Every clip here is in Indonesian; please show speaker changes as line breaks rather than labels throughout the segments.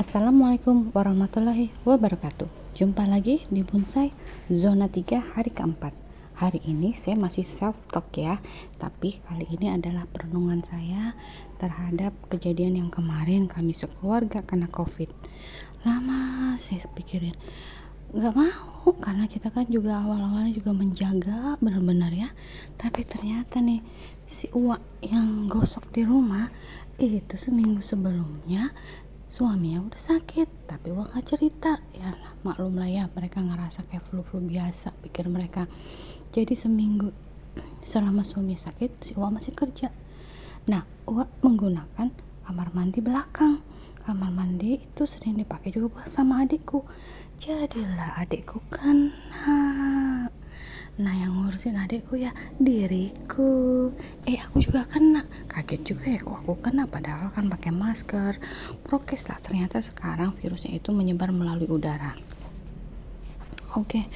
Assalamualaikum warahmatullahi wabarakatuh. Jumpa lagi di Bonsai Zona 3 hari keempat. Hari ini saya masih self talk ya Tapi kali ini adalah perenungan saya Terhadap kejadian yang kemarin kami sekeluarga kena covid. Lama saya pikirin Gak mau karena kita kan juga awal-awalnya juga menjaga benar-benar ya. Tapi ternyata nih si uak yang gosok di rumah itu seminggu sebelumnya suaminya udah sakit tapi uang gak cerita. Ya maklum lah ya mereka ngerasa kayak flu-flu biasa pikir mereka jadi seminggu. Selama suami sakit si uang masih kerja. Nah uang menggunakan kamar mandi belakang. Kamar mandi itu sering dipakai juga sama adikku. Jadilah adikku kan nah yang ngurusin adikku ya diriku. Eh aku juga kena. Kaget juga ya kok aku kena padahal kan pakai masker. Prokes lah ternyata sekarang virusnya itu menyebar melalui udara. Oke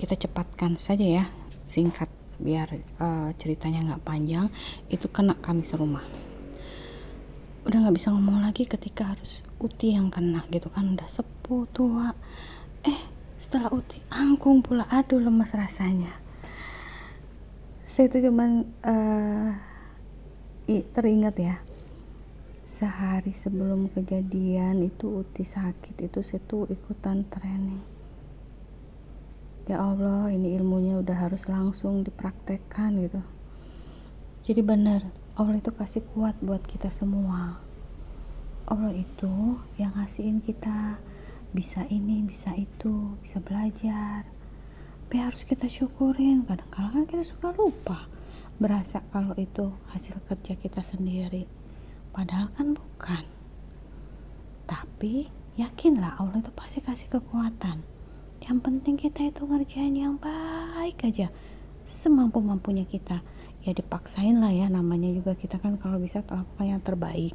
kita cepatkan saja ya singkat biar uh, ceritanya nggak panjang. Itu kena kami serumah. Udah nggak bisa ngomong lagi ketika harus uti yang kena gitu kan udah sepuh tua. Eh setelah uti angkung pula aduh lemas rasanya. Saya itu cuman uh, teringat ya sehari sebelum kejadian itu uti sakit itu tuh ikutan training. Ya Allah ini ilmunya udah harus langsung dipraktekkan gitu. Jadi benar Allah itu kasih kuat buat kita semua. Allah itu yang ngasihin kita bisa ini bisa itu bisa belajar. Tapi harus kita syukurin. Kadang-kadang kan kita suka lupa berasa kalau itu hasil kerja kita sendiri. Padahal kan bukan. Tapi yakinlah Allah itu pasti kasih kekuatan. Yang penting kita itu ngerjain yang baik aja. Semampu-mampunya kita. Ya dipaksain lah ya namanya juga kita kan kalau bisa melakukan yang terbaik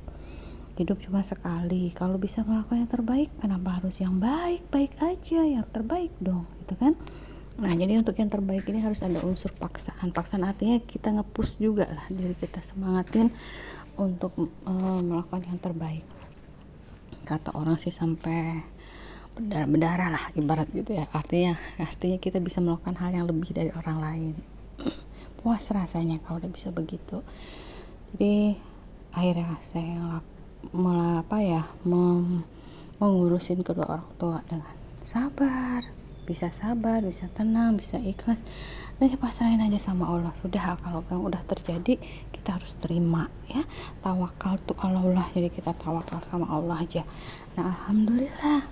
hidup cuma sekali. Kalau bisa melakukan yang terbaik kenapa harus yang baik-baik aja? Yang terbaik dong gitu kan? Nah jadi untuk yang terbaik ini harus ada unsur paksaan. Paksaan artinya kita ngepus juga lah. Diri kita semangatin untuk uh, melakukan yang terbaik. Kata orang sih sampai berdarah berdarah lah ibarat gitu ya. Artinya artinya kita bisa melakukan hal yang lebih dari orang lain. Puas rasanya kalau udah bisa begitu. Jadi akhirnya saya malah apa ya mem mengurusin kedua orang tua dengan sabar. Bisa sabar bisa tenang bisa ikhlas. Dan ya pasrahin aja sama Allah. Sudah kalau yang udah terjadi kita harus terima ya. Tawakal tuh Allah jadi kita tawakal sama Allah aja. Nah alhamdulillah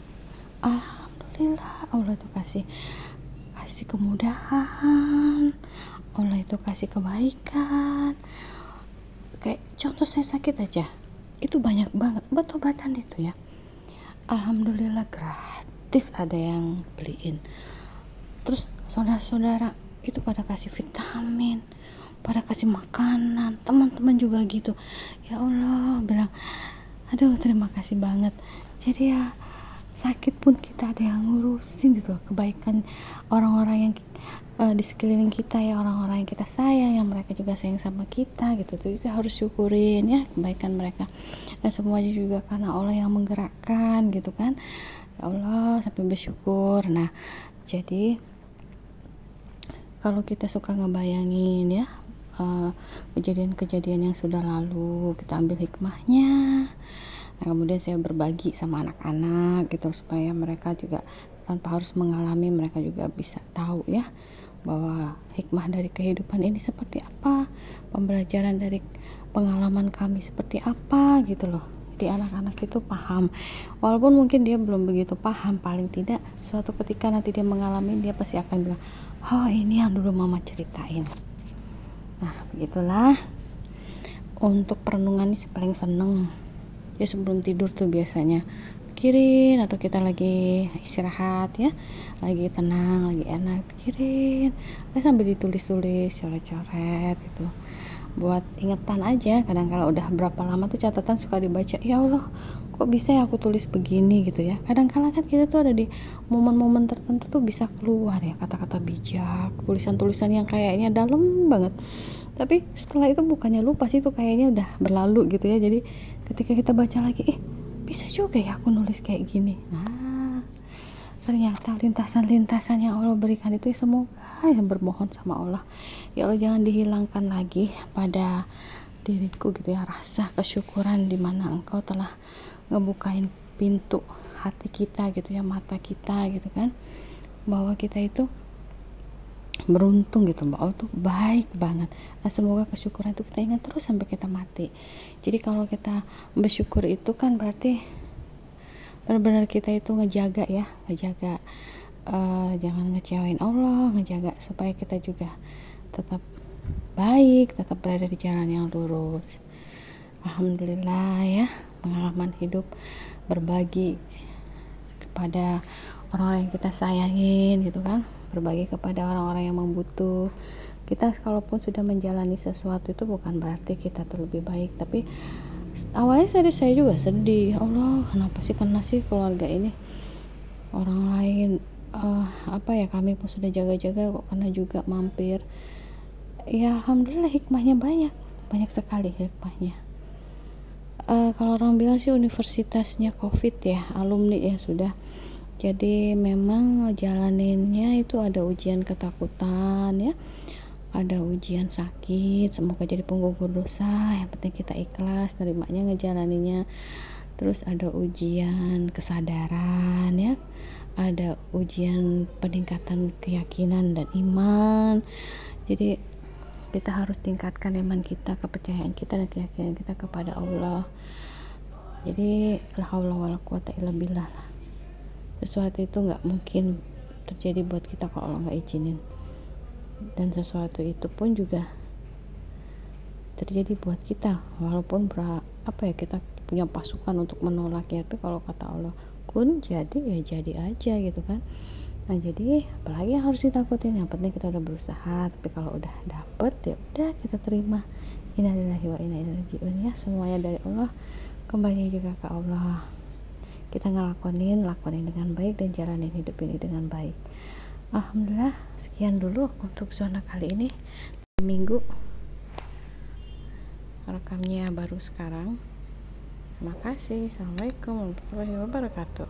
alhamdulillah Allah itu kasih kasih kemudahan. Allah itu kasih kebaikan. Kayak contoh saya sakit aja itu banyak banget obat-obatan itu ya. Alhamdulillah gratis ada yang beliin. Terus saudara-saudara itu pada kasih vitamin pada kasih makanan teman-teman juga gitu. Ya Allah bilang aduh terima kasih banget. Jadi ya sakit pun kita ada yang ngurusin gitu kebaikan orang-orang yang uh, di sekeliling kita ya orang-orang yang kita sayang yang mereka juga sayang sama kita gitu. Tuh kita harus syukurin ya kebaikan mereka. Dan semuanya juga karena Allah yang menggerakkan gitu kan. Ya Allah sampai bersyukur. Nah jadi kalau kita suka ngebayangin ya eh, kejadian-kejadian uh, yang sudah lalu kita ambil hikmahnya nah kemudian saya berbagi sama anak-anak gitu supaya mereka juga tanpa harus mengalami mereka juga bisa tahu ya bahwa hikmah dari kehidupan ini seperti apa pembelajaran dari pengalaman kami seperti apa gitu loh. Jadi anak-anak itu paham. Walaupun mungkin dia belum begitu paham paling tidak suatu ketika nanti dia mengalami dia pasti akan bilang oh ini yang dulu mama ceritain. Nah begitulah. Untuk perenungan ini paling seneng ya sebelum tidur tuh biasanya pikirin atau kita lagi istirahat ya lagi tenang lagi enak pikirin. Nah, sambil ditulis-tulis coret-coret gitu buat ingetan aja. Kadang kalau udah berapa lama tuh catatan suka dibaca ya Allah kok bisa ya aku tulis begini? gitu ya. Kadang kala kan kita tuh ada di momen-momen tertentu tuh bisa keluar ya kata-kata bijak tulisan-tulisan yang kayaknya dalam banget. Tapi setelah itu bukannya lupa sih tuh kayaknya udah berlalu gitu ya. Jadi ketika kita baca lagi eh bisa juga ya aku nulis kayak gini. Nah ternyata lintasan-lintasan yang Allah berikan itu semoga yang bermohon sama Allah. Ya Allah jangan dihilangkan lagi pada diriku gitu ya rasa kesyukuran di mana engkau telah ngebukain pintu hati kita gitu ya mata kita gitu kan. Bahwa kita itu beruntung gitu mbak. Allah tuh baik banget. Nah semoga kesyukuran itu kita ingat terus sampai kita mati. Jadi kalau kita bersyukur itu kan berarti benar-benar kita itu ngejaga ya ngejaga uh, jangan ngecewain Allah ngejaga supaya kita juga tetap baik tetap berada di jalan yang lurus. Alhamdulillah ya pengalaman hidup berbagi kepada orang-orang yang kita sayangin gitu kan? Berbagi kepada orang-orang yang membutuh. Kita kalaupun sudah menjalani sesuatu itu bukan berarti kita terlebih baik tapi awalnya saya saya juga sedih. Allah kenapa sih kena sih keluarga ini? Orang lain uh, apa ya kami pun sudah jaga-jaga kok kena juga mampir. Ya alhamdulillah hikmahnya banyak banyak sekali hikmahnya. Uh, kalau orang bilang sih universitasnya covid ya alumni ya sudah. Jadi memang jalaninnya itu ada ujian ketakutan ya ada ujian sakit semoga jadi penggugur dosa yang penting kita ikhlas terimanya ngejalaninya terus ada ujian kesadaran ya ada ujian peningkatan keyakinan dan iman. Jadi kita harus tingkatkan iman kita kepercayaan kita dan keyakinan kita kepada Allah. Jadi la haula wala sesuatu itu nggak mungkin terjadi buat kita kalau Allah nggak izinin. Dan sesuatu itu pun juga terjadi buat kita walaupun ber, apa ya kita punya pasukan untuk menolaknya tapi kalau kata Allah kun jadi ya jadi aja gitu kan. Nah jadi apalagi yang harus ditakutin? Yang penting kita udah berusaha tapi kalau udah dapet ya udah kita terima. Innalillahi wa inna ilaihi ya semuanya dari Allah. Kembali juga ke Allah. Kita ngelakonin lakonin dengan baik dan jalanin hidup ini dengan baik. Alhamdulillah sekian dulu untuk zona kali ini. Minggu. Rekamnya baru sekarang terima kasih assalamualaikum warahmatullahi wabarakatuh